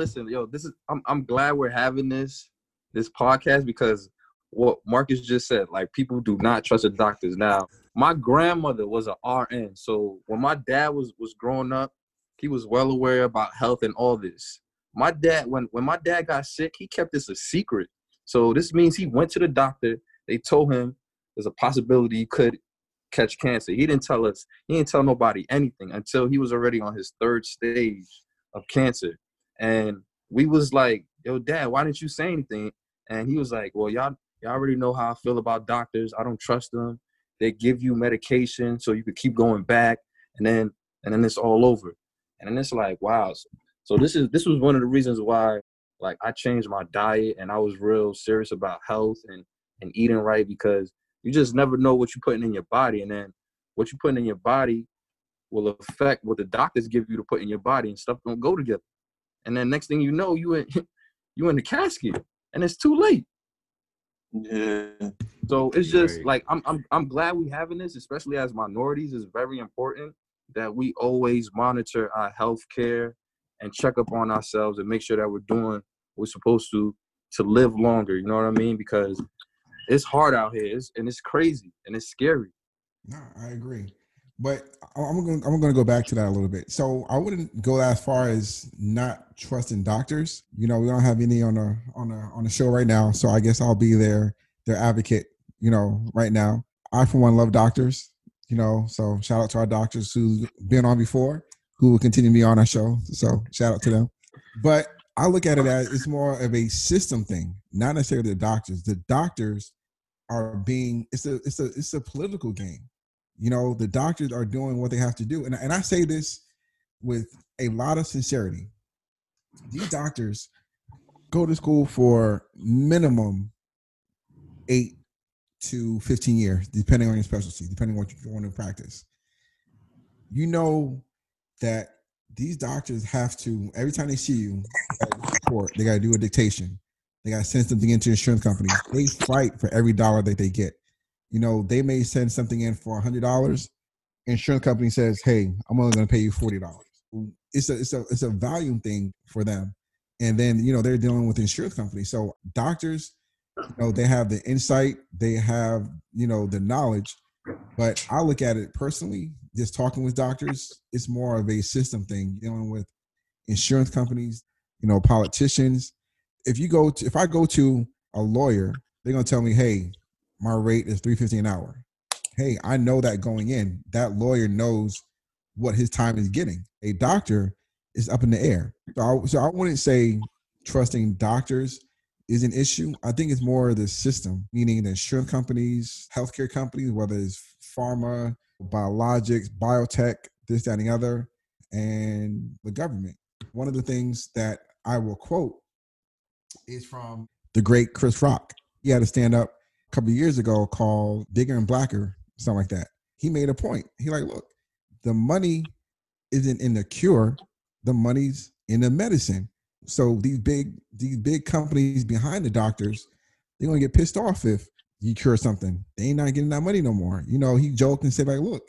listen, yo, this is I'm I'm glad we're having this this podcast because what Marcus just said, like people do not trust the doctors. Now, my grandmother was an RN, so when my dad was was growing up, he was well aware about health and all this. My dad, when when my dad got sick, he kept this a secret. So this means he went to the doctor. They told him there's a possibility he could catch cancer. He didn't tell us. He didn't tell nobody anything until he was already on his third stage of cancer. And we was like, "Yo, Dad, why didn't you say anything?" And he was like, "Well, y'all y'all already know how I feel about doctors. I don't trust them. They give you medication so you could keep going back, and then and then it's all over." And then it's like, wow. So, so this is this was one of the reasons why like I changed my diet and I was real serious about health and and eating right because you just never know what you're putting in your body, and then what you're putting in your body will affect what the doctors give you to put in your body, and stuff don't go together. And then next thing you know, you in you in the casket, and it's too late. Yeah. So it's just Right. like I'm I'm I'm glad we having this, especially as minorities. It's very important that we always monitor our health care and check up on ourselves and make sure that we're doing what we're supposed to to live longer. You know what I mean? Because it's hard out here, it's, and it's crazy and it's scary. No, I agree. But I'm going. I'm going to go back to that a little bit. So I wouldn't go as far as not trusting doctors. You know, we don't have any on the on the on the show right now, so I guess I'll be their their advocate. You know, right now, I for one love doctors. You know, so shout out to our doctors who've been on before, who will continue to be on our show. So shout out to them. But I look at it as it's more of a system thing, not necessarily the doctors. The doctors are being it's a it's a it's a political game. You know, the doctors are doing what they have to do. And, and I say this with a lot of sincerity. These doctors go to school for minimum eight to 15 years, depending on your specialty, depending on what you're going to practice. You know that these doctors have to, every time they see you, report, they got to do a dictation. They got to send something into insurance companies. They fight for every dollar that they get you know, they may send something in for a hundred dollars. Insurance company says, "Hey, I'm only going to pay you forty dollars." It's a it's a it's a volume thing for them, and then you know they're dealing with insurance companies. So doctors, you know, they have the insight, they have you know the knowledge, but I look at it personally. Just talking with doctors, it's more of a system thing. Dealing with insurance companies, you know, politicians. If you go to, if I go to a lawyer, they're gonna tell me, "Hey, my rate is 350 an hour. Hey i know that going in that lawyer knows what his time is getting. A doctor is up in the air. So I, so I wouldn't say trusting doctors is an issue. I think it's more the system meaning the insurance companies healthcare companies whether it's pharma biologics biotech this that and the other and the government. One of the things that i will quote is from the great chris rock. He had to stand up couple of years ago called Bigger and Blacker, something like that. He made a point. He like, look, the money isn't in the cure, the money's in the medicine. So these big these big companies behind the doctors, they're gonna get pissed off if you cure something. They ain't not getting that money no more. You know, he joked and said, like, look,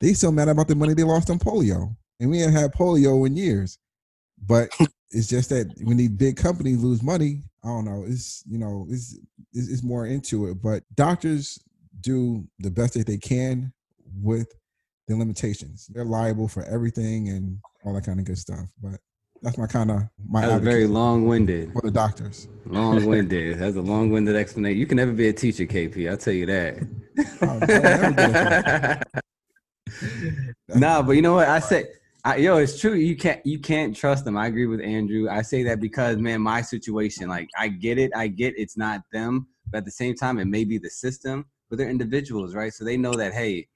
they still mad about the money they lost on polio. And we haven't had polio in years. But it's just that when these big companies lose money, I don't know. It's you know, it's it's, it's more into it. But doctors do the best that they can with the limitations. They're liable for everything and all that kind of good stuff. But that's my kind of my That very long-winded. for the doctors. Long-winded. That's a long-winded explanation. You can never be a teacher, KP. I'll tell you that. Oh, a nah, but you know what? I say, I, yo, it's true. You can't you can't trust them. I agree with Andrew. I say that because man, my situation, like I get it, I get it's not them, but at the same time, it may be the system, but they're individuals, right? So they know that, hey,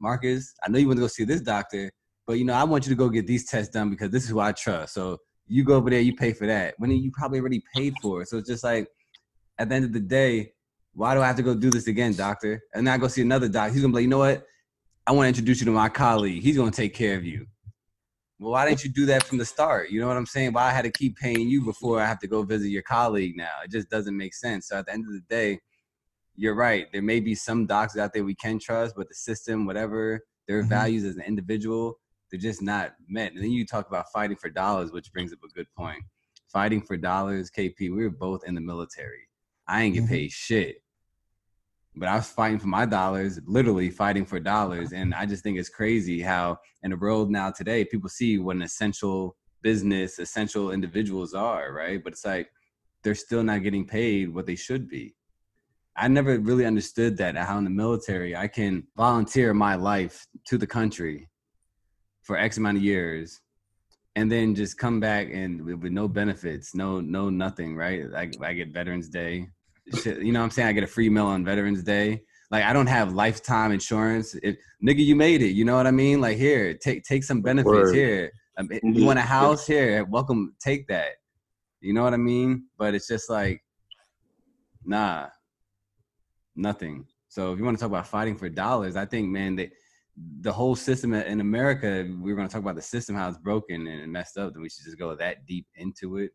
Marcus, I know you want to go see this doctor, but you know, I want you to go get these tests done because this is who I trust. So you go over there, you pay for that. When you probably already paid for it. So it's just like at the end of the day, why do I have to go do this again, doctor? And then I go see another doctor. He's gonna be like, you know what? I want to introduce you to my colleague. He's gonna take care of you. Well, why didn't you do that from the start? You know what I'm saying? Why I had to keep paying you before I have to go visit your colleague now? It just doesn't make sense. So at the end of the day, you're right. There may be some doctors out there we can trust, but the system, whatever their Mhm. values as an individual, they're just not met. And then you talk about fighting for dollars, which brings up a good point. fighting for dollars. KP, we were both in the military. I ain't get Mhm. paid shit, but I was fighting for my dollars, literally fighting for dollars. And I just think it's crazy how in the world now today, people see what an essential business, essential individuals are, right? But it's like they're still not getting paid what they should be. I never really understood that how in the military I can volunteer my life to the country for X amount of years and then just come back and with, no benefits, no no nothing, right? I, I get Veterans Day. You know what I'm saying? I get a free meal on Veterans Day. Like I don't have lifetime insurance. If nigga, you made it. You know what I mean? Like here, take take some benefits Word. here. Um, you want a house here? Welcome, take that. You know what I mean? But it's just like, nah, nothing. So if you want to talk about fighting for dollars, I think, man, that the whole system in America, we are going to talk about the system, how it's broken and messed up, then we should just go that deep into it.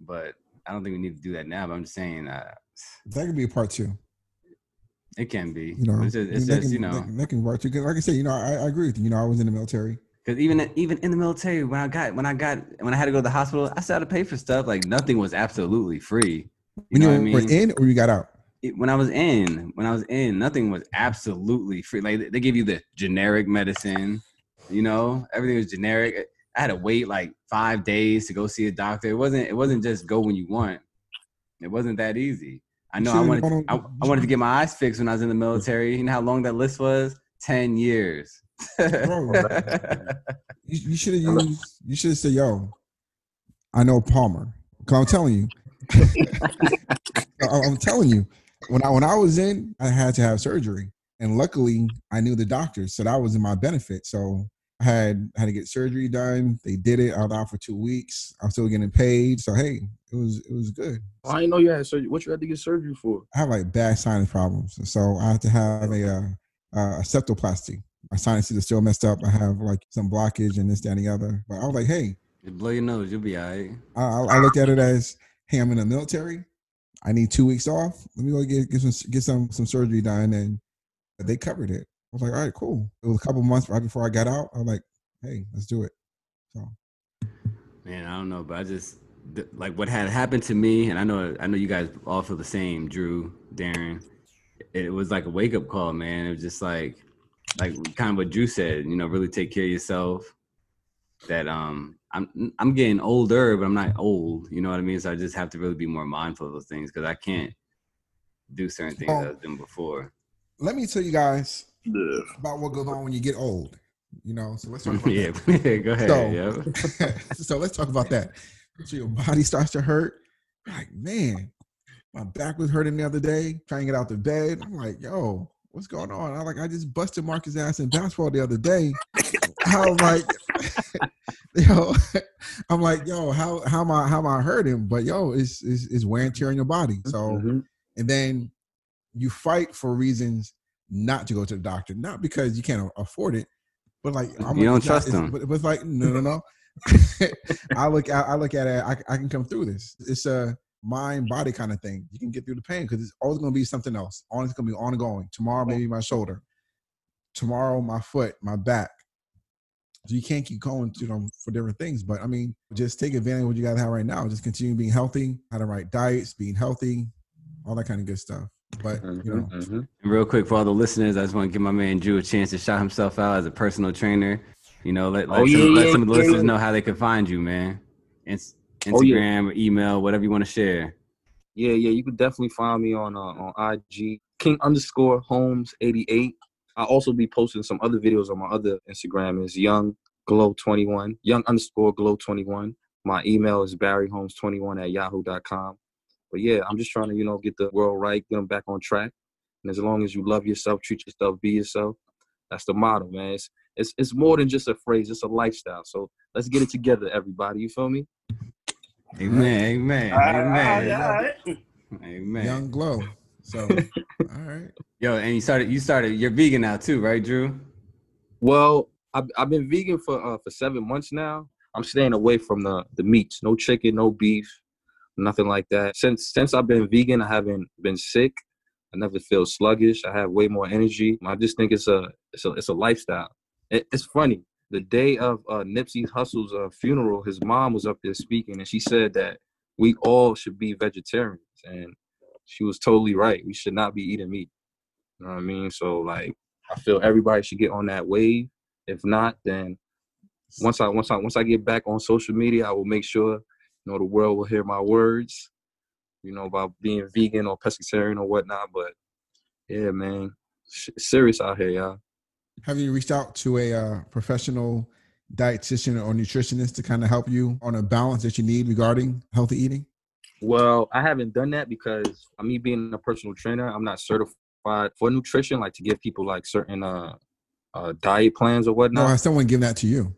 But I don't think we need to do that now. But I'm just saying, uh, That could be a part two. it can be. You know, it's just, it's just can, you know, that, that can be part two. 'Cause like I said, you know, I, I agree with you. You know, I was in the military. because even even in the military, when I got when I got when I had to go to the hospital, I still had to pay for stuff. Like nothing was absolutely free. You When know you what I were mean? in or you got out. it, when I was in, when I was in, nothing was absolutely free. Like they give you the generic medicine, you know, everything was generic. I had to wait like five days to go see a doctor. It wasn't. It wasn't just go when you want. It wasn't that easy. I know. I wanted. gone I, I wanted to get my eyes fixed when I was in the military. You know how long that list was? Ten years. Bro. You, you should have used. You should have said, "Yo, I know Palmer." Cause I'm telling you, I'm telling you, when I when I was in, I had to have surgery, and luckily I knew the doctors, so that was in my benefit. So had had to get surgery done. They did it. I was out for two weeks. I'm still getting paid. So hey, it was it was good. I didn't know you had surgery. What you had to get surgery for? I have like bad sinus problems, so I have to have a uh, uh, a septoplasty. My sinuses are still messed up. I have like some blockage and this, that, and the other. But I was like, hey, Just blow your nose, you'll be all right. I, I I looked at it as, hey, I'm in the military. I need two weeks off. Let me go get get some get some some surgery done, and they covered it. I was like, all right, cool. It was a couple months right before I got out. I was like, hey, let's do it. So Man, I don't know, but I just th- like what had happened to me, and I know I know you guys all feel the same, Drew, Darren. It was like a wake up call, man. It was just like like kind of what Drew said, you know, really take care of yourself. That um I'm I'm getting older, but I'm not old, you know what I mean? So I just have to really be more mindful of those things because I can't do certain things that I was doing before. let me tell you guys Yeah. about what goes on when you get old. You know, so let's talk about yeah, that. go ahead. So- yeah. so let's talk about that. So your body starts to hurt. Like, man, my back was hurting the other day, trying to get out the bed. I'm like, yo, what's going on? I'm like, I just busted Marcus' ass in basketball the other day. I was like, yo, I'm like, yo, how how am I how am I hurting? But yo, it's it's, it's wear and tear on your body. So Mhm. and then you fight for reasons not to go to the doctor, not because you can't afford it, but like I'm You don't not- trust them. But it was like no, no, no. I look, I, I look at it. I, I can come through this. It's a mind body kind of thing. You can get through the pain because it's always going to be something else. Always going to be ongoing. Tomorrow, maybe my shoulder. Tomorrow, my foot, my back. So you can't keep going to them for different things. But I mean, just take advantage of what you guys have right now. Just continue being healthy, how to right diets, being healthy, all that kind of good stuff. But you know, Mhm, mhm. And real quick for all the listeners, I just want to give my man Drew a chance to shout himself out as a personal trainer. You know, let, let, Oh, some, yeah, let yeah, some of the yeah, listeners know how they can find you, man. Ins- Oh, yeah. Instagram, or email, whatever you want to share. Yeah, yeah, you could definitely find me on uh, on IG King underscore Holmes eighty eight. I'll also be posting some other videos on my other Instagram is Young Glow twenty one Young underscore Glow twenty one. My email is barryholmes twenty one at yahoo.com. But yeah, I'm just trying to you know get the world right, get them back on track. And as long as you love yourself, treat yourself, be yourself, that's the motto, man. It's it's, it's more than just a phrase; it's a lifestyle. So let's get it together, everybody. You feel me? Amen, amen, All right, amen, all right. amen. young glow. So, all right. Yo, and you started, you started, you're vegan now too, right, Drew? Well, I've, I've been vegan for uh, for seven months now. I'm staying away from the the meats, no chicken, no beef, nothing like that. Since since I've been vegan, I haven't been sick. I never feel sluggish. I have way more energy. I just think it's a it's a it's a lifestyle. It, it's funny. the day of uh, Nipsey Hussle's uh, funeral, his mom was up there speaking, and she said that we all should be vegetarians, and she was totally right. We should not be eating meat. You know what I mean? So like, I feel everybody should get on that wave. If not, then once I once I once I get back on social media, I will make sure you know the world will hear my words. You know about being vegan or pescatarian or whatnot. But yeah, man, serious out here, y'all. Have you reached out to a uh, professional dietitian or nutritionist to kind of help you on a balance that you need regarding healthy eating? Well, I haven't done that because me being a personal trainer, I'm not certified for nutrition, like to give people like certain uh, uh diet plans or whatnot. No, has someone given that to you?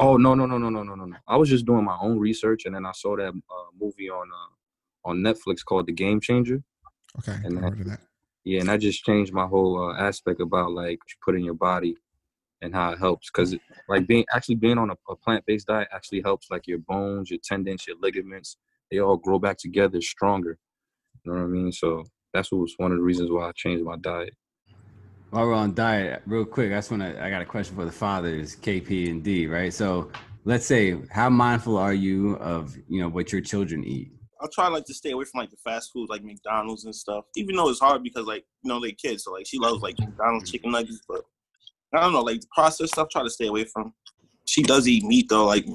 Oh no no no no no no no no! I was just doing my own research, and then I saw that uh, movie on uh, on Netflix called The Game Changer. Okay, and of that. Yeah, and that just changed my whole uh, aspect about like what you put in your body and how it helps. Because like being actually being on a, a plant based diet actually helps like your bones, your tendons, your ligaments. They all grow back together stronger. You know what I mean? So that's what was one of the reasons why I changed my diet. While we're on diet, real quick, I just want to. I got a question for the fathers, KP and D. Right. So let's say, how mindful are you of you know what your children eat? I'll try like to stay away from like the fast foods like McDonald's and stuff. Even though it's hard because like you know they kids, so like she loves like McDonald's chicken nuggets, but I don't know like processed stuff. Try to stay away from. She does eat meat though, like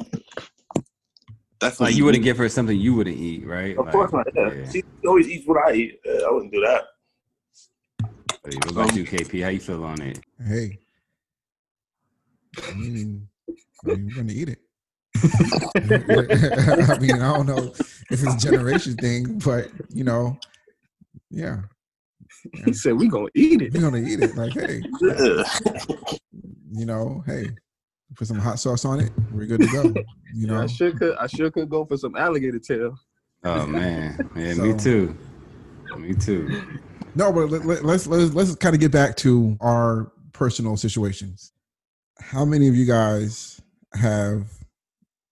definitely. Like you wouldn't give her something you wouldn't eat, right? Of like, course not. Yeah. yeah. She always eats what I eat. Uh, I wouldn't do that. Hey, what about you, KP? How you feel on it? Hey, I mean, I mean we're gonna eat it. I mean, I don't know if it's a generation thing, but you know, yeah. He said we gonna eat it. We're gonna eat it. Like, hey, you know, hey, put some hot sauce on it. We're good to go. You know, yeah, I sure could. I sure could go for some alligator tail. Oh man, yeah, so, me too. Me too. No, but let, let, let's let's let's kind of get back to our personal situations. How many of you guys have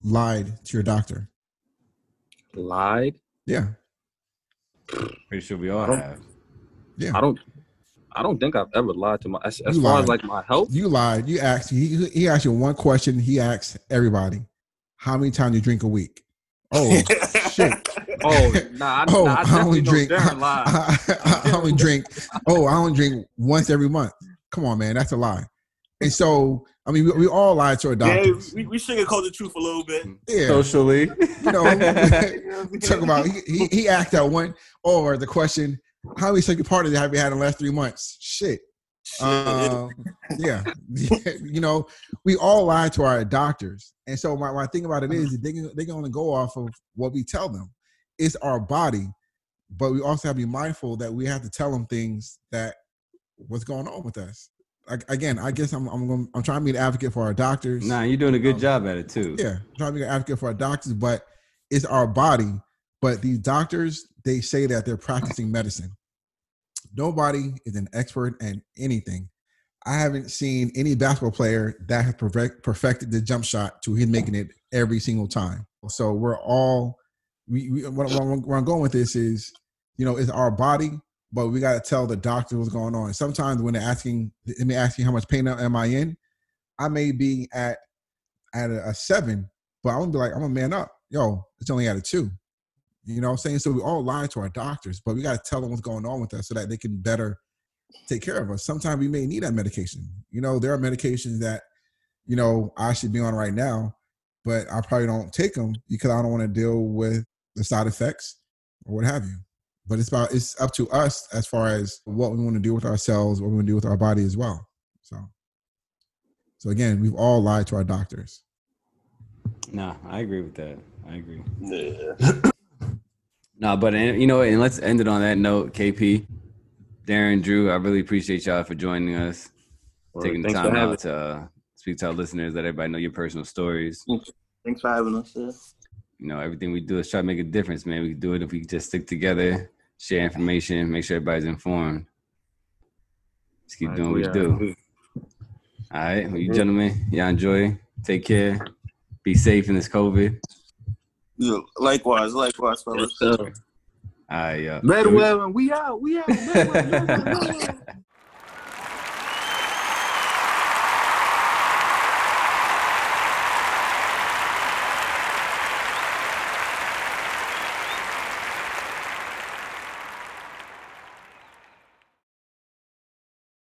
lied to your doctor? Lied? Yeah. Pretty sure we all have. Yeah. I don't. I don't think I've ever lied to my as, as far as like my health. You lied. You asked. He he asked you one question. He asked everybody, "How many times you drink a week?" Oh shit. Oh, nah, oh, nah, I, I only drink. I, I, I, only drink. Oh, I only drink once every month. Come on, man, that's a lie. And so, I mean, we, we all lie to our doctors. Yeah, we, we sugarcoat the truth a little bit. Yeah, socially. You know, talk about he, he, he asked that one or the question, "How many sexual partners have you had in the last three months?" Shit. Um, yeah, you know, we all lie to our doctors, and so my, my thing about it is they can, they can only go off of what we tell them it's our body, but we also have to be mindful that we have to tell them things that what's going on with us. I, again, I guess I'm I'm going, I'm trying to be an advocate for our doctors. Nah, you're doing a good um, job at it too. Yeah, I'm trying to be an advocate for our doctors, but it's our body. But these doctors, they say that they're practicing medicine. Nobody is an expert in anything. I haven't seen any basketball player that has perfect, perfected the jump shot to him making it every single time. So we're all we, we what, I'm going with this is, you know, it's our body, but we got to tell the doctor what's going on. Sometimes when they're asking, let me ask you how much pain am I in? I may be at at a, a seven, but I'm gonna be like, I'm a man up. Yo, it's only at a two. You know what I'm saying? So we all lie to our doctors, but we got to tell them what's going on with us so that they can better take care of us. Sometimes we may need that medication. You know, there are medications that, you know, I should be on right now, but I probably don't take them because I don't want to deal with the side effects or what have you. But it's about it's up to us as far as what we want to do with ourselves, what we want to do with our body as well. So, so again, we've all lied to our doctors. No, I agree with that. I agree. Yeah. no, but you know, and let's end it on that note. KP, Darren, Drew, I really appreciate y'all for joining us, well, taking the time out to uh, speak to our listeners, let everybody know your personal stories. Thanks for having us. Yeah you know, everything we do is try to make a difference, man. We can do it if we just stick together, share information, make sure everybody's informed. Just keep doing what you do. All right, well, you gentlemen, y'all enjoy. Take care. Be safe in this COVID. Yeah, likewise, likewise, fellas. All right, yeah. Medwell, and we out. We out.